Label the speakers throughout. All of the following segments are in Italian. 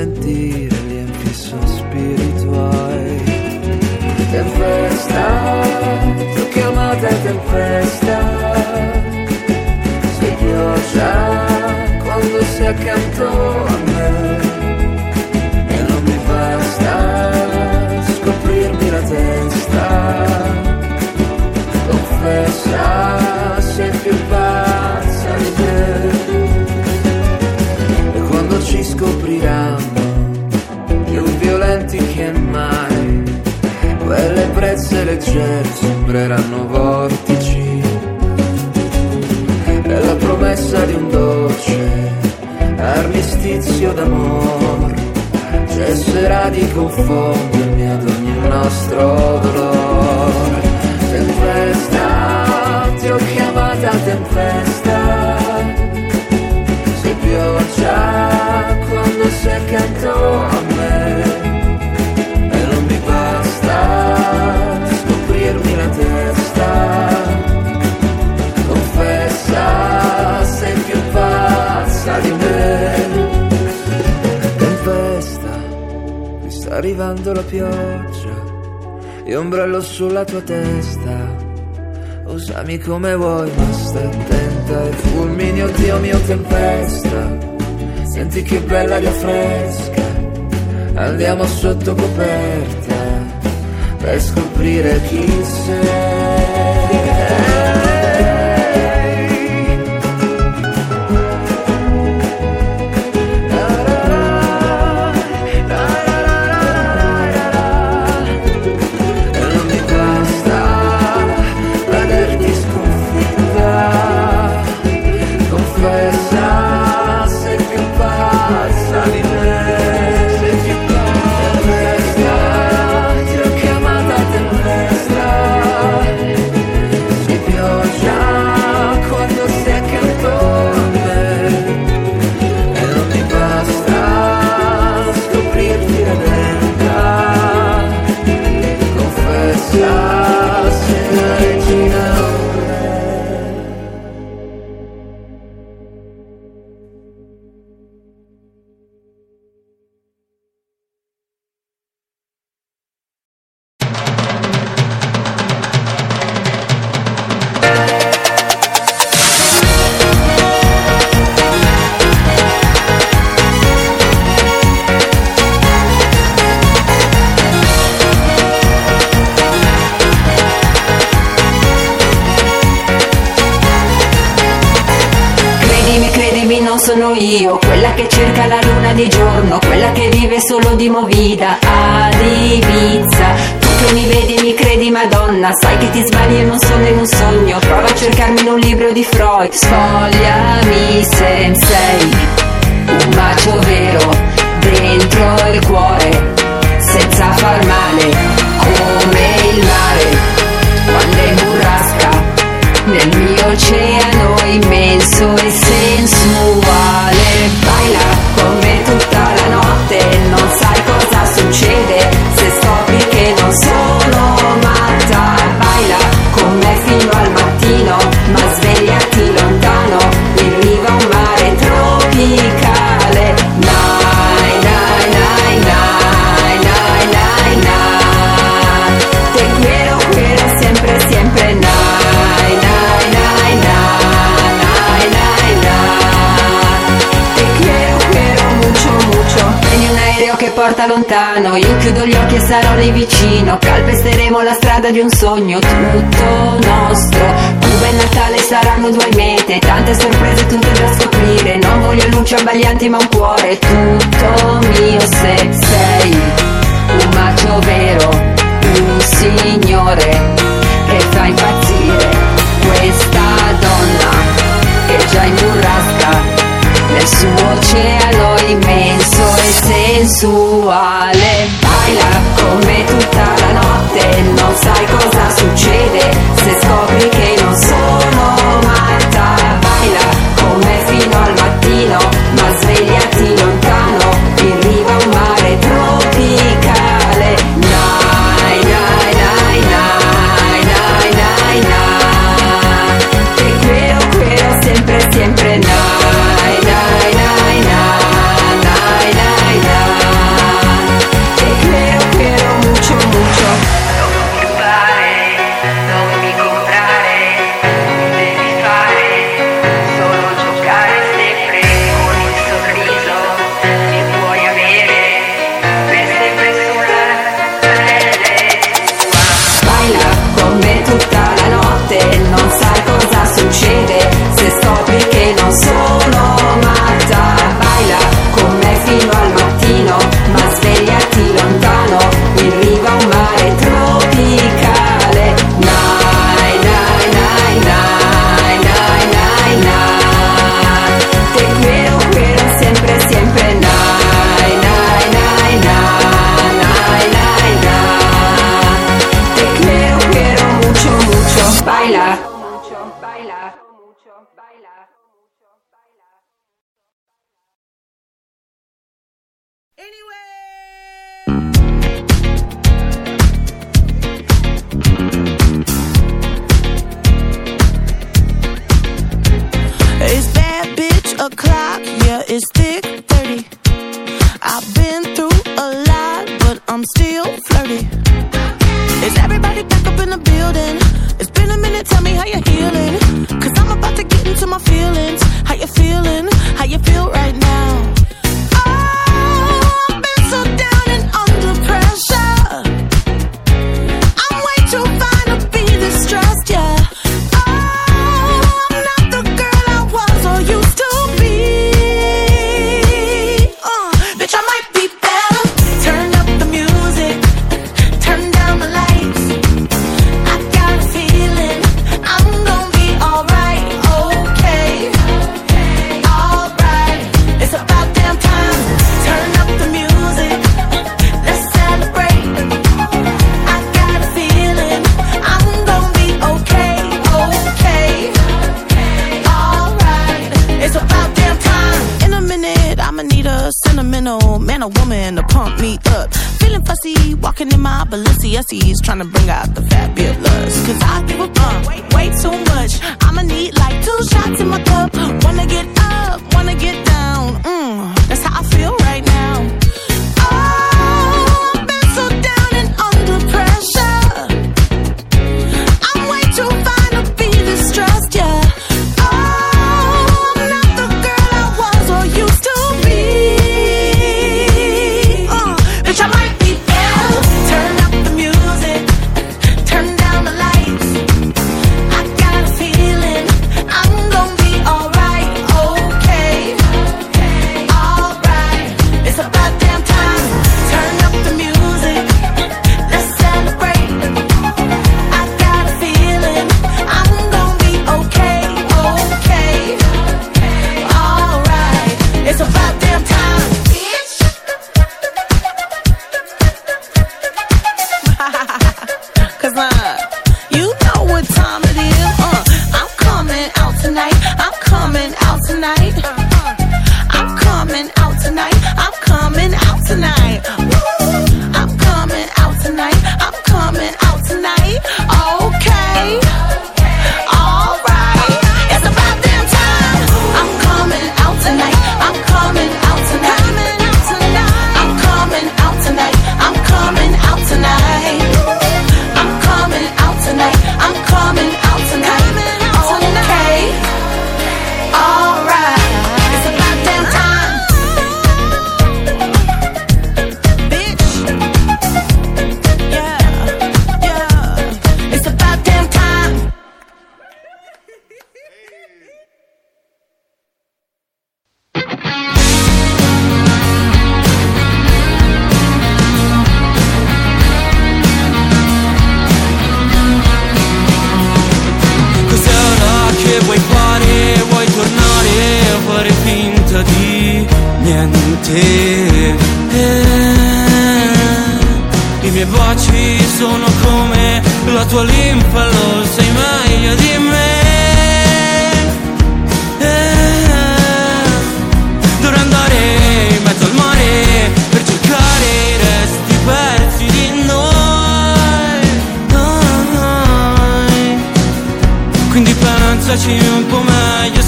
Speaker 1: sentir. cesserà di confondermi ad ogni nostro dolore. Tempesta, ti ho chiamata tempesta, sei pioggia quando sei accanto arrivando la pioggia e ombrello sulla tua testa. Usami come vuoi, ma sta attenta ai fulmini, oh oddio mio, tempesta. Senti che bella aria fresca, andiamo sotto coperta per scoprire chi sei.
Speaker 2: vida. porta lontano. Io chiudo gli occhi e sarò lì vicino. Calpesteremo la strada di un sogno tutto nostro. Cuba e Natale saranno due mete. Tante sorprese tutte da scoprire. Non voglio luci abbaglianti ma un cuore. Tutto mio Se sei un macio vero, un signore Che fa impazzire questa donna Che già in burrasca nel suo oceano immenso e sensuale. Baila come tutta la notte, non sai cosa succede se scopri che non sono matta. Baila come fino al mattino.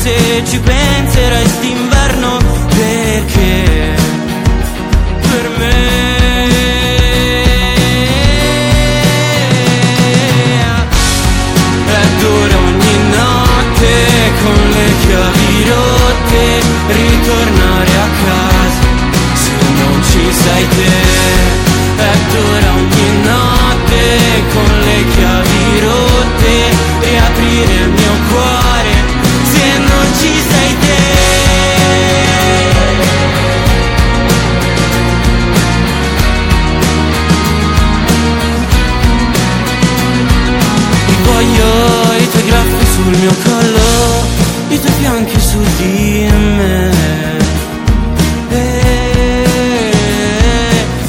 Speaker 3: se ci penserai d'inverno perché per me?
Speaker 4: È dura ogni notte con le chiavi rotte ritornare a casa se non ci sei te. È dura ogni notte con le chiavi rotte riaprire il mio cuore sul mio collo, i tuoi fianchi su di me. Eh, e,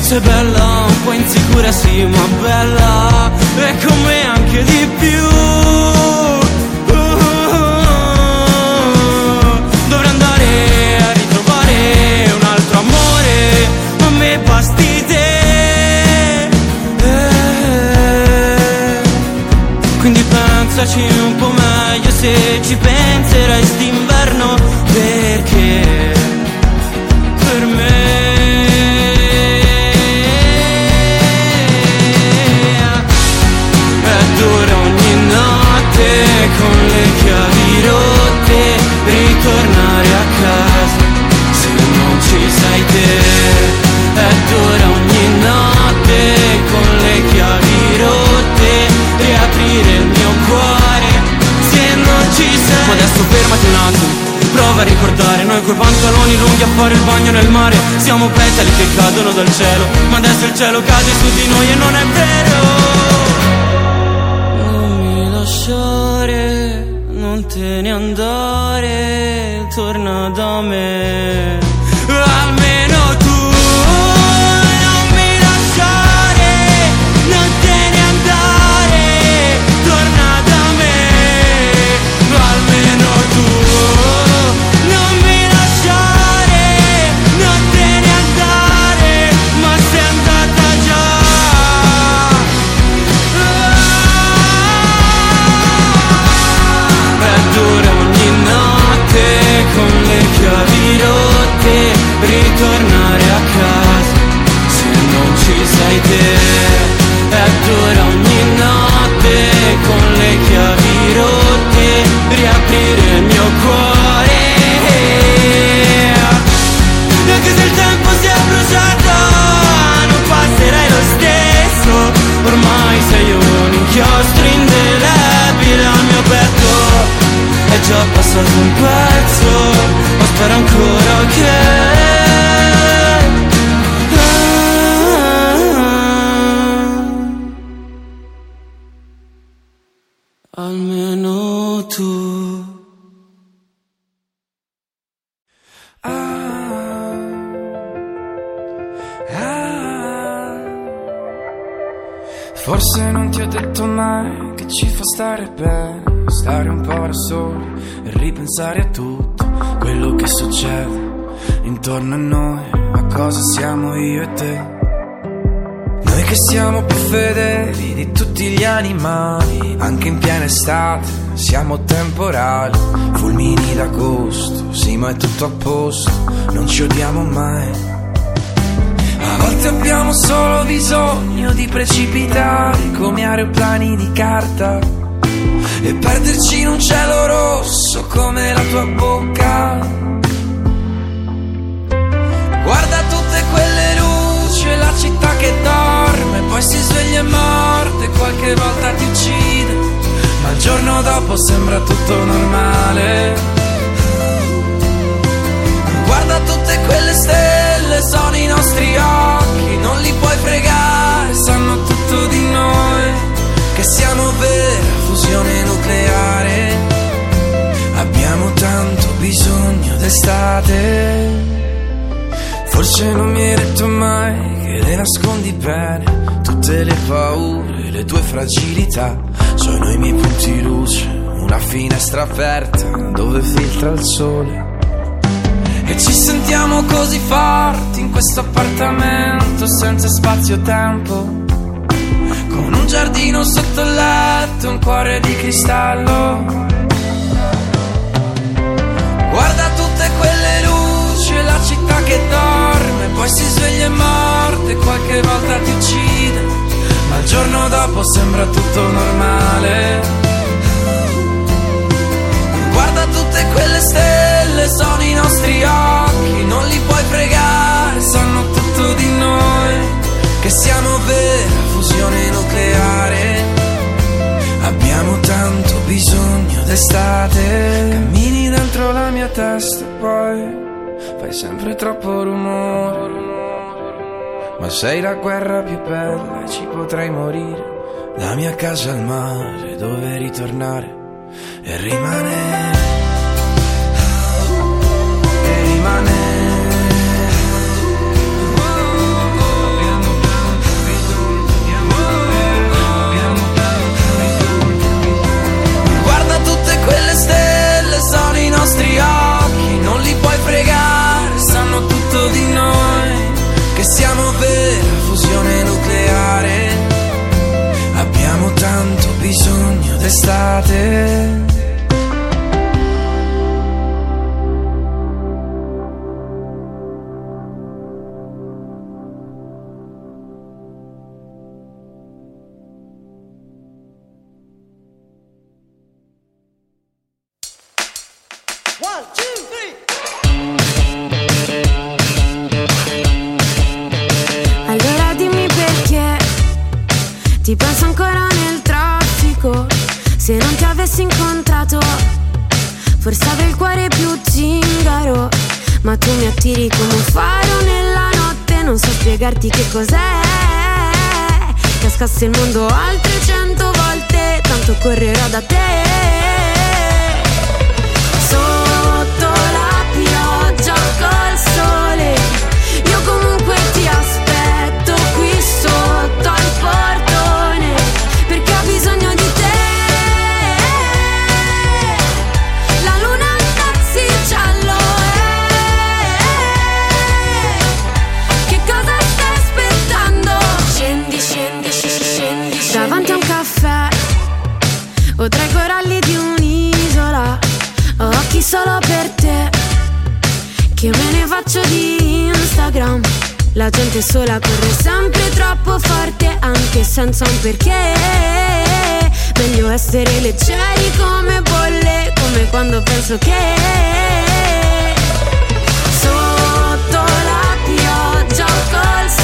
Speaker 4: sei bella, un po' insicura, sì,
Speaker 5: ma il cielo cade su di noi e non stare bene, stare un po' da soli e ripensare a tutto quello che succede intorno a noi, a cosa siamo io e te. Noi che siamo più fedeli di tutti gli animali, anche in piena estate siamo temporali, fulmini d'agosto, sì ma è tutto a posto, non ci odiamo mai. A volte abbiamo solo bisogno di precipitare come aeroplani di carta e perderci in un cielo rosso come la tua bocca. Guarda tutte quelle luci e la città che dorme, poi si sveglia e morte, qualche volta ti uccide, ma il giorno dopo sembra tutto normale. Forse non mi hai detto mai che le nascondi bene, tutte le paure, le tue fragilità, sono i miei punti luce, una finestra aperta dove filtra il sole e ci sentiamo così forti in questo appartamento senza spazio-tempo. Con un giardino sotto il letto, un cuore di cristallo. Guarda tutte quelle luci e la città che dorme, poi si sveglia e morte, qualche volta ti uccide, ma il giorno dopo sembra tutto normale. Guarda tutte quelle stelle, sono i nostri occhi, non li puoi pregare, sanno tutto di noi, che siamo vera fusione nucleare. Abbiamo tanto bisogno d'estate. Cammini dentro la mia testa e poi sempre troppo rumore. Ma sei la guerra più bella ci potrei morire. La mia casa al mare dove ritornare e rimane
Speaker 6: spiegarti che cos'è. Cascasse il mondo altre cento volte Tanto correrò da te La gente sola corre sempre troppo forte Anche senza un perché. Meglio essere leggeri come bolle Come quando penso che
Speaker 7: ci si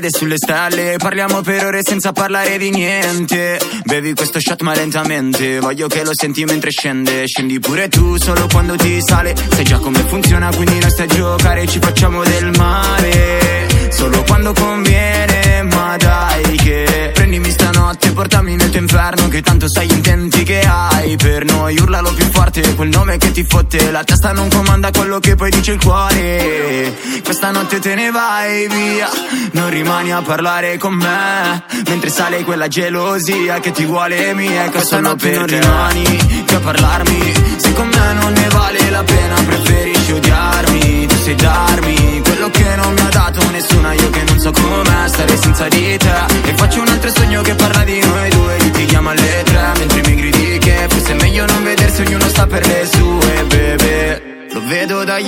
Speaker 7: vede sulle stelle Parliamo per ore senza parlare di niente. Bevi questo shot ma lentamente. Voglio che lo senti mentre scende. Scendi pure tu solo quando ti sale. Sai già come funziona quindi non stai a giocare. Ci facciamo del male Solo quando conviene. Ma dai che Stanotte portami nel tuo inferno Che tanto sai gli intenti che hai. Per noi urlalo più forte Quel nome che ti fotte. La testa non comanda quello che poi dice il cuore. Questa notte te ne vai via Non rimani a parlare con me. Mentre sale quella gelosia che ti vuole mia Questa notte non rimani più a parlarmi Se con me non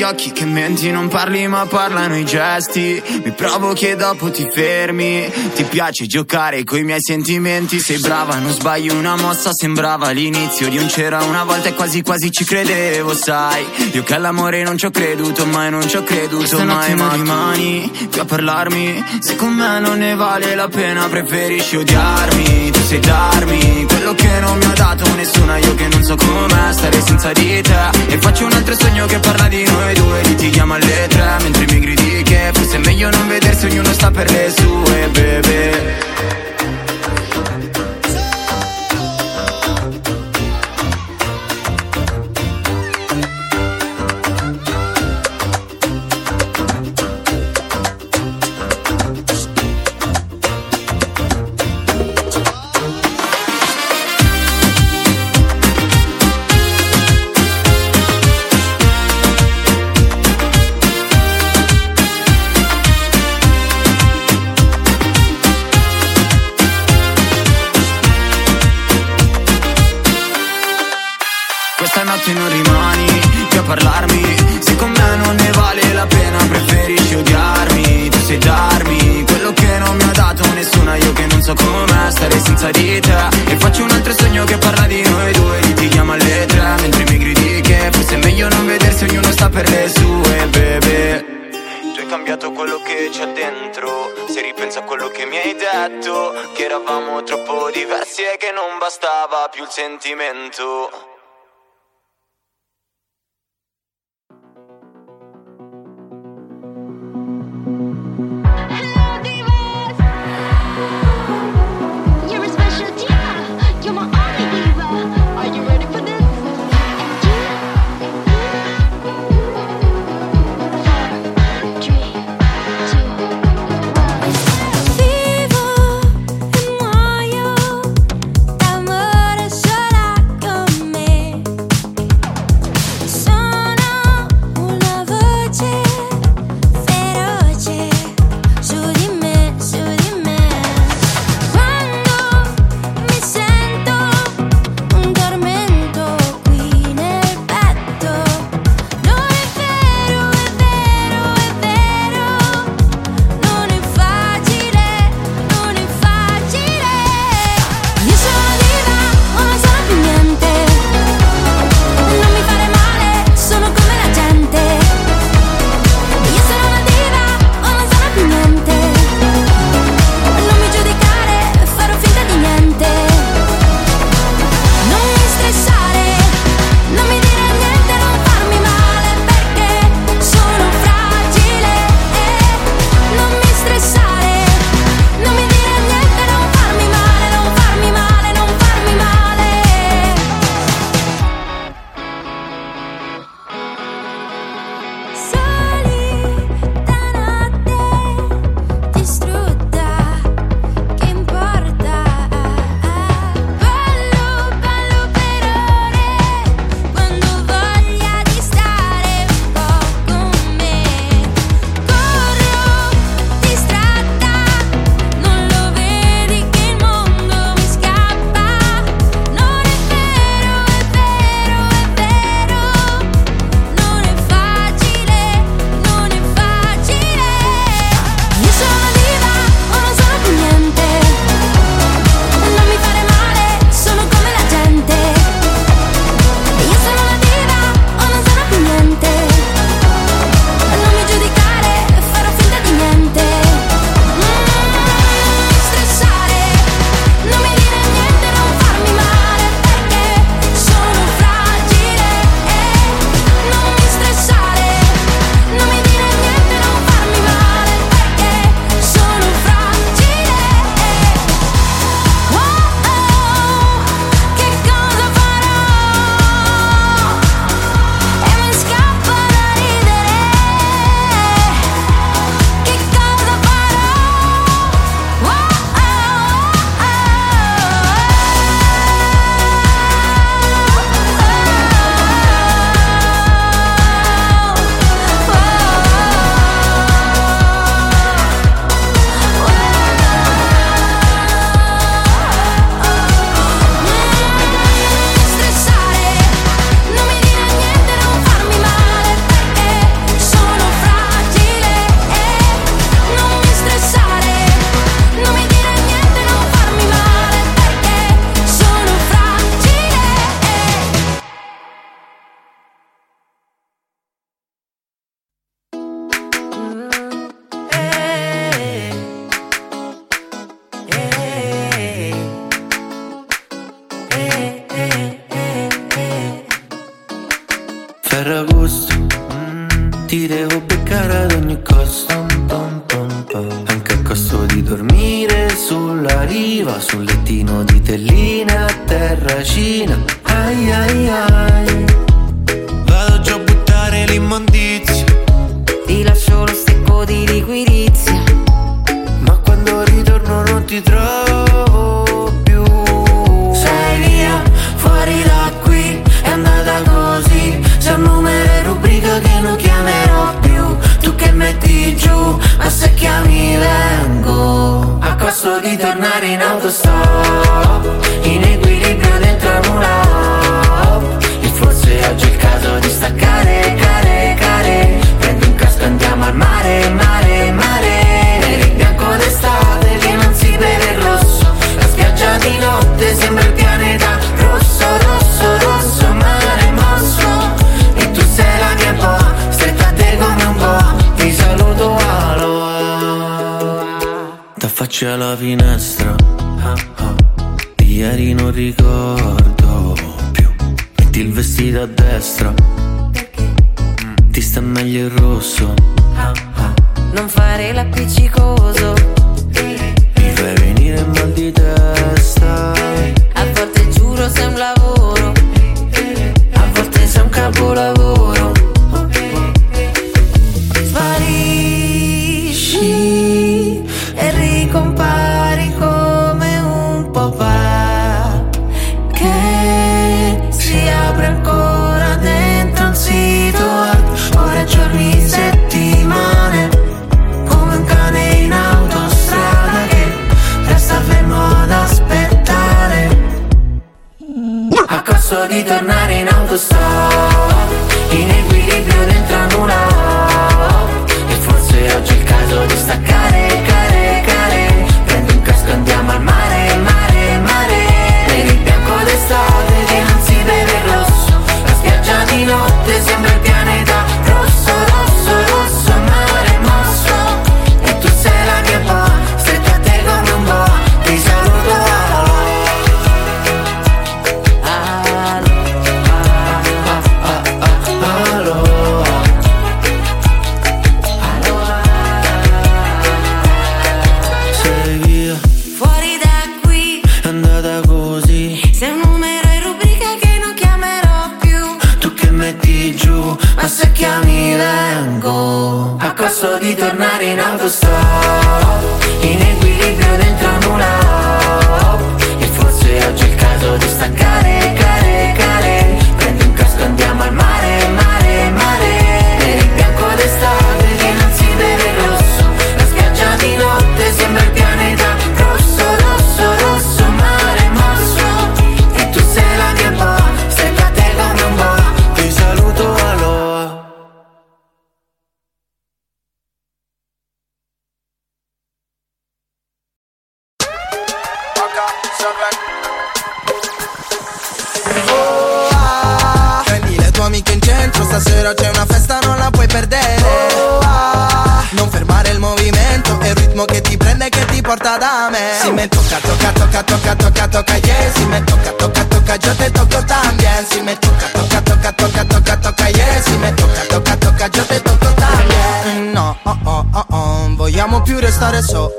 Speaker 7: dagli occhi che menti, non parli ma parlano i gesti. Mi provochi e dopo ti fermi. Ti piace giocare coi miei sentimenti. Sei brava, non sbagli una mossa Sembrava l'inizio di un c'era una volta E quasi quasi ci credevo, sai. Io che all'amore non ci ho creduto mai Non ci ho creduto mai ma rimani qui a parlarmi. Se con me non ne vale la pena Preferisci odiarmi. Tu sai darmi quello che non mi ha dato nessuna Io che non so com'è stare senza di te. E faccio un altro sogno che parla di noi due Litighiamo alle tre mentre mi gridi che Forse è meglio non vedersi, ognuno sta per le sue,
Speaker 6: notte non rimani più
Speaker 8: a parlarmi Se con me non ne vale la pena preferisci odiarmi Tu sei darmi quello che
Speaker 9: non
Speaker 8: mi
Speaker 9: ha dato nessuna Io che non so come stare senza di te. E faccio un altro sogno che parla di noi due Chi ti chiama alle tre mentre mi gridi che Forse è meglio non vedersi ognuno sta per le sue bebe tu hai cambiato quello che c'è dentro Se ripenso a quello che mi hai detto Che eravamo troppo diversi e che non bastava più il sentimento. braccina, ai ai ai. Vado già a buttare l'immondizia. Ti lascio lo stecco di liquirizia. Ma quando ritorno non ti trovo più.
Speaker 8: Sei via,
Speaker 9: fuori da qui,
Speaker 8: è andata così.
Speaker 9: C'è un numero rubrica che non chiamerò più.
Speaker 8: Tu che metti giù,
Speaker 9: a se chiami vengo. A costo di tornare in autostop in T'affacci alla finestra. Ah, ah. Ieri non ricordo più. Metti il vestito a destra.
Speaker 8: Ti
Speaker 10: sta meglio il rosso. Ah. Non fare l'appiccicoso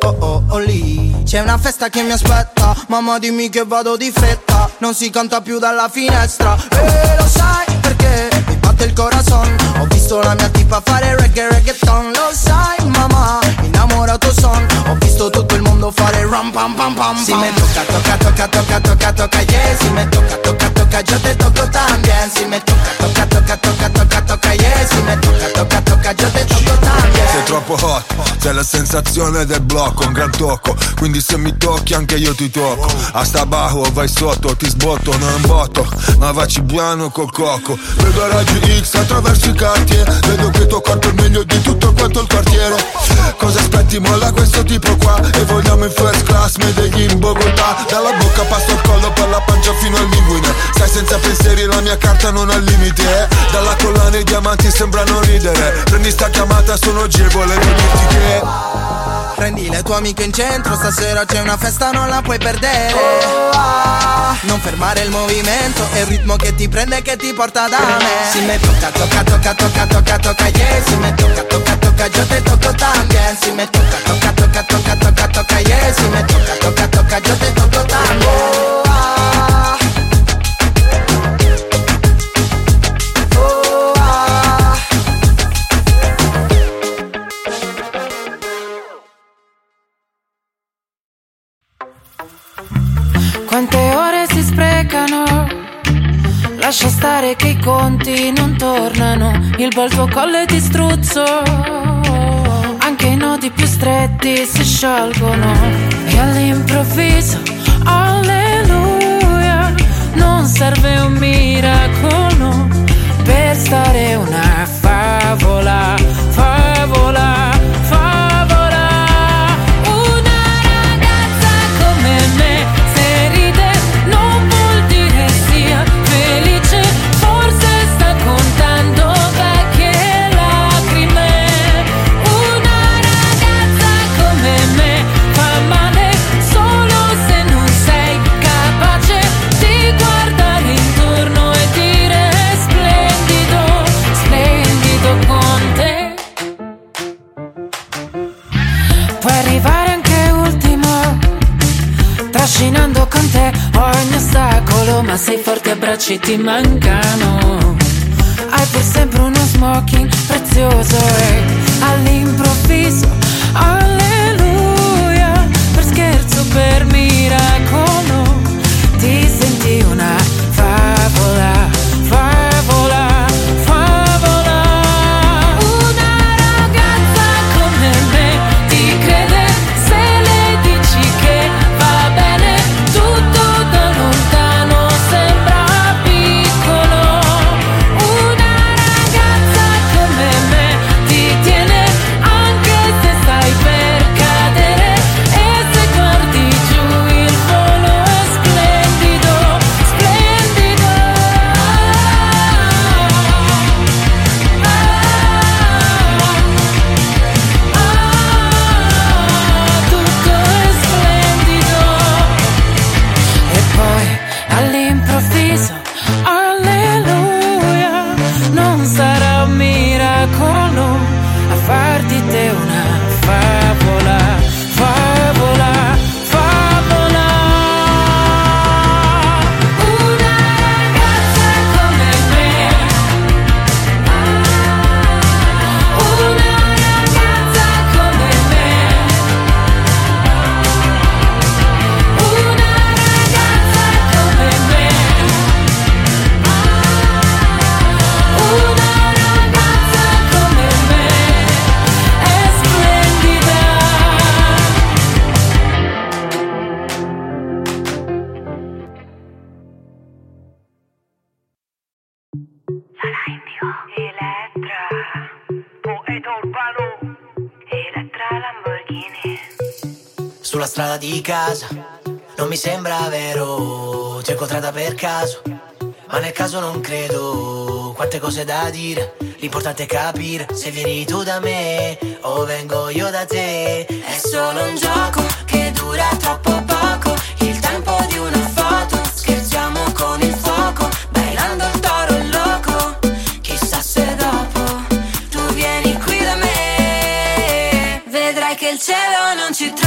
Speaker 10: oh, oh, oh, lì. C'è una festa che mi aspetta, mamma dimmi che vado di fretta. Non si canta più dalla finestra, e lo sai perché mi batte il corazon. Ho visto la mia tipa fare reggae reggaeton, lo sai mamma, innamorato son. Ho visto tutto il mondo fare ram pam pam pam. Si me tocca, tocca, tocca, tocca, tocca, tocca, yeah. Si me tocca, tocca, tocca, yo te toco también. Si me tocca, tocca, tocca, tocca, tocca, tocca, yeah. Si me tocca, tocca, tocca, yo te toco
Speaker 11: troppo hot, sei la sensazione del blocco, un gran tocco. Quindi se mi tocchi anche io ti tocco. A sta bajo vai sotto, ti sbotto, non botto. Ma vaci buono col cocco. Vedo raggi X attraverso i quartier. Vedo che tuo corpo è meglio di tutto quanto il quartiere. Cosa aspetti, molla questo tipo qua. E vogliamo in first class, Medellin, in Bogotà. Dalla bocca passo il collo per la pancia fino al linguine. Stai senza pensieri, la mia carta non ha limite collana i diamanti sembrano ridere Prendi sta chiamata, sono G e volevo dirti che
Speaker 10: Prendi le tue amiche in centro, stasera c'è una festa, non la puoi perdere. Non fermare il movimento, è il ritmo che ti prende e che ti porta da me. Si me tocca, tocca, tocca, tocca, tocca, tocca, yeah. Si me tocca, tocca, tocca, yo te toco también. Si me tocca, tocca, tocca, tocca, tocca, tocca, yeah. Si me tocca, tocca, tocca, yo te toco también.
Speaker 12: Lascia stare che i conti non tornano. Il bel tuo collo è di struzzo. Anche i nodi più stretti si sciolgono. E all'improvviso, alleluia, non serve un miracolo per stare una favola, favola,
Speaker 6: baci ti mancano. Hai per sempre uno smoking prezioso e all'improvviso Alleluia, per scherzo, per miracolo. di
Speaker 13: casa. Non mi sembra vero, ti ho incontrata per caso. Ma nel caso non credo, quante cose da dire. L'importante è capire se vieni tu da me o vengo io da te. È solo un gioco che dura troppo poco, il tempo di una foto. Scherziamo con il fuoco, bailando il toro loco. Chissà se dopo tu vieni qui da me.
Speaker 6: Vedrai che il cielo non ci trova.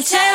Speaker 6: el che.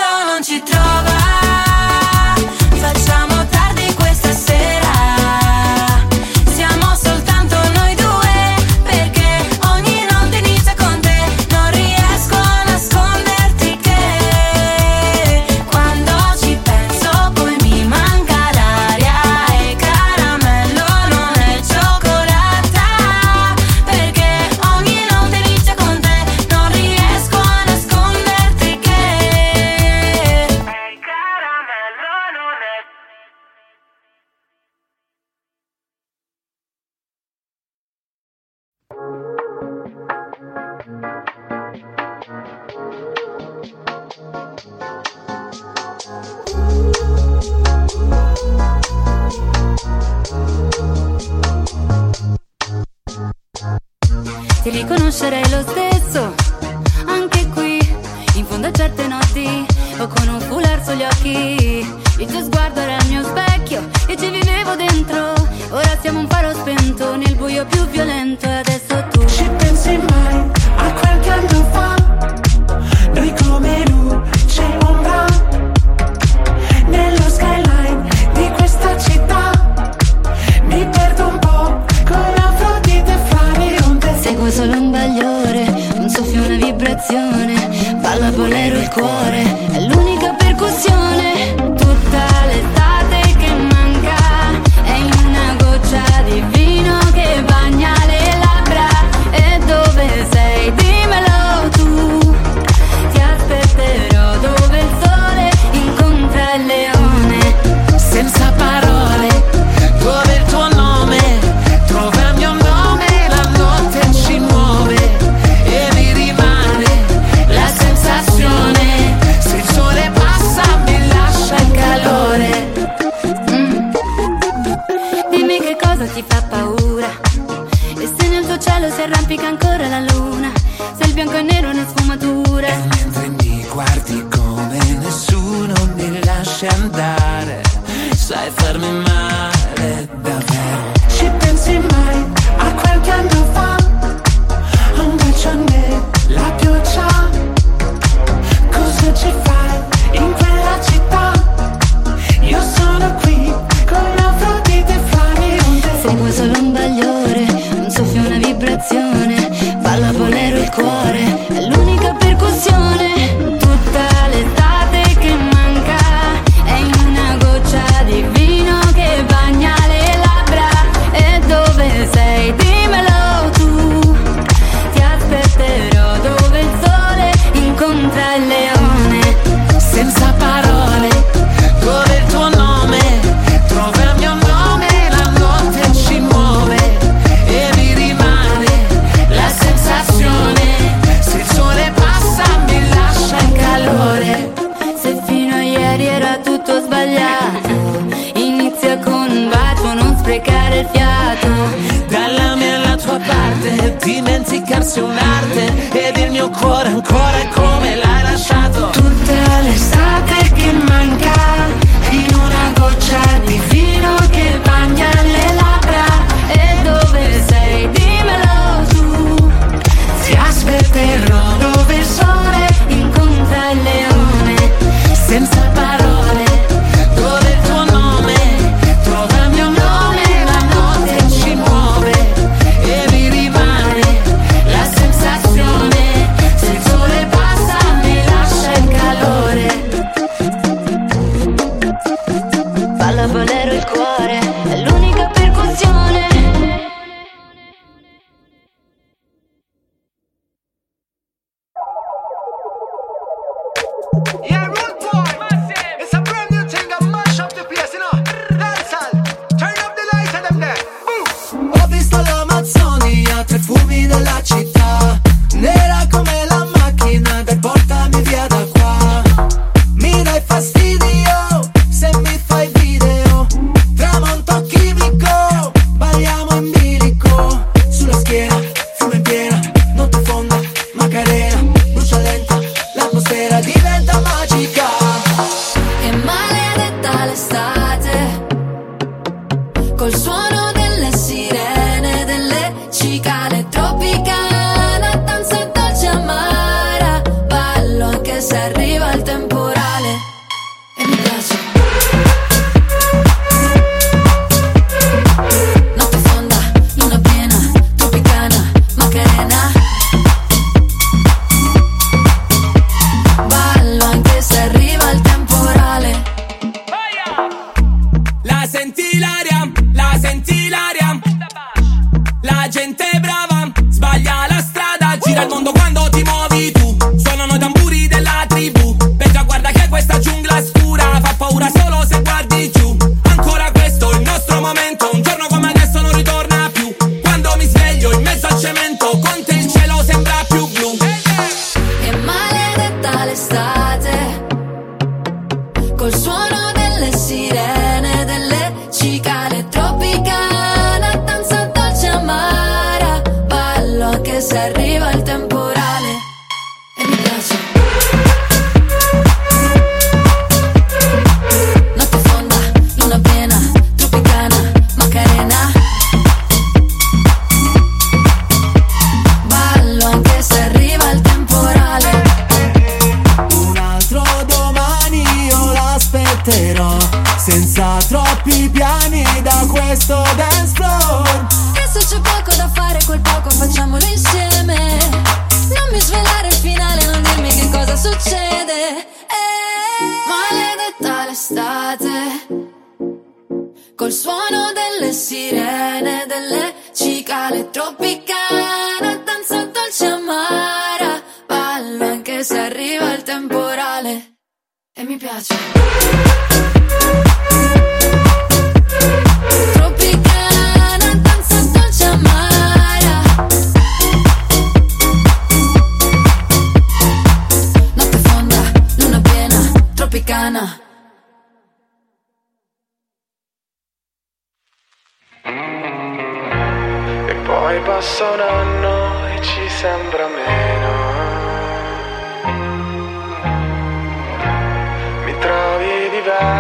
Speaker 14: Yeah,
Speaker 15: d'estate. Col suono delle sirene, delle cicale tropicale, danza dolce amara. Ballo
Speaker 14: che se arriva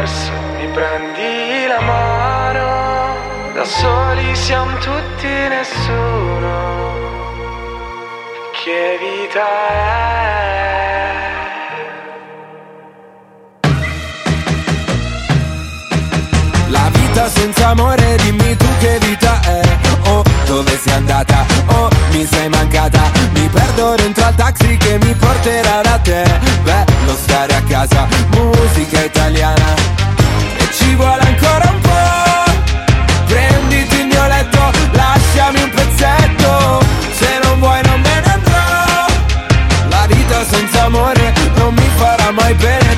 Speaker 16: diverso, mi prendi la mano. Da soli siamo tutti nessuno. Che vita è?
Speaker 5: La vita senza amore, dimmi tu che vita è Oh, dove sei andata? Oh, mi sei mancata Mi perdo dentro al taxi che mi porterà da te Bello stare a casa, musica italiana. E ci vuole ancora un po' Prenditi il mio letto, lasciami un pezzetto. Se non vuoi non me ne andrò. La vita senza amore non mi farà mai bene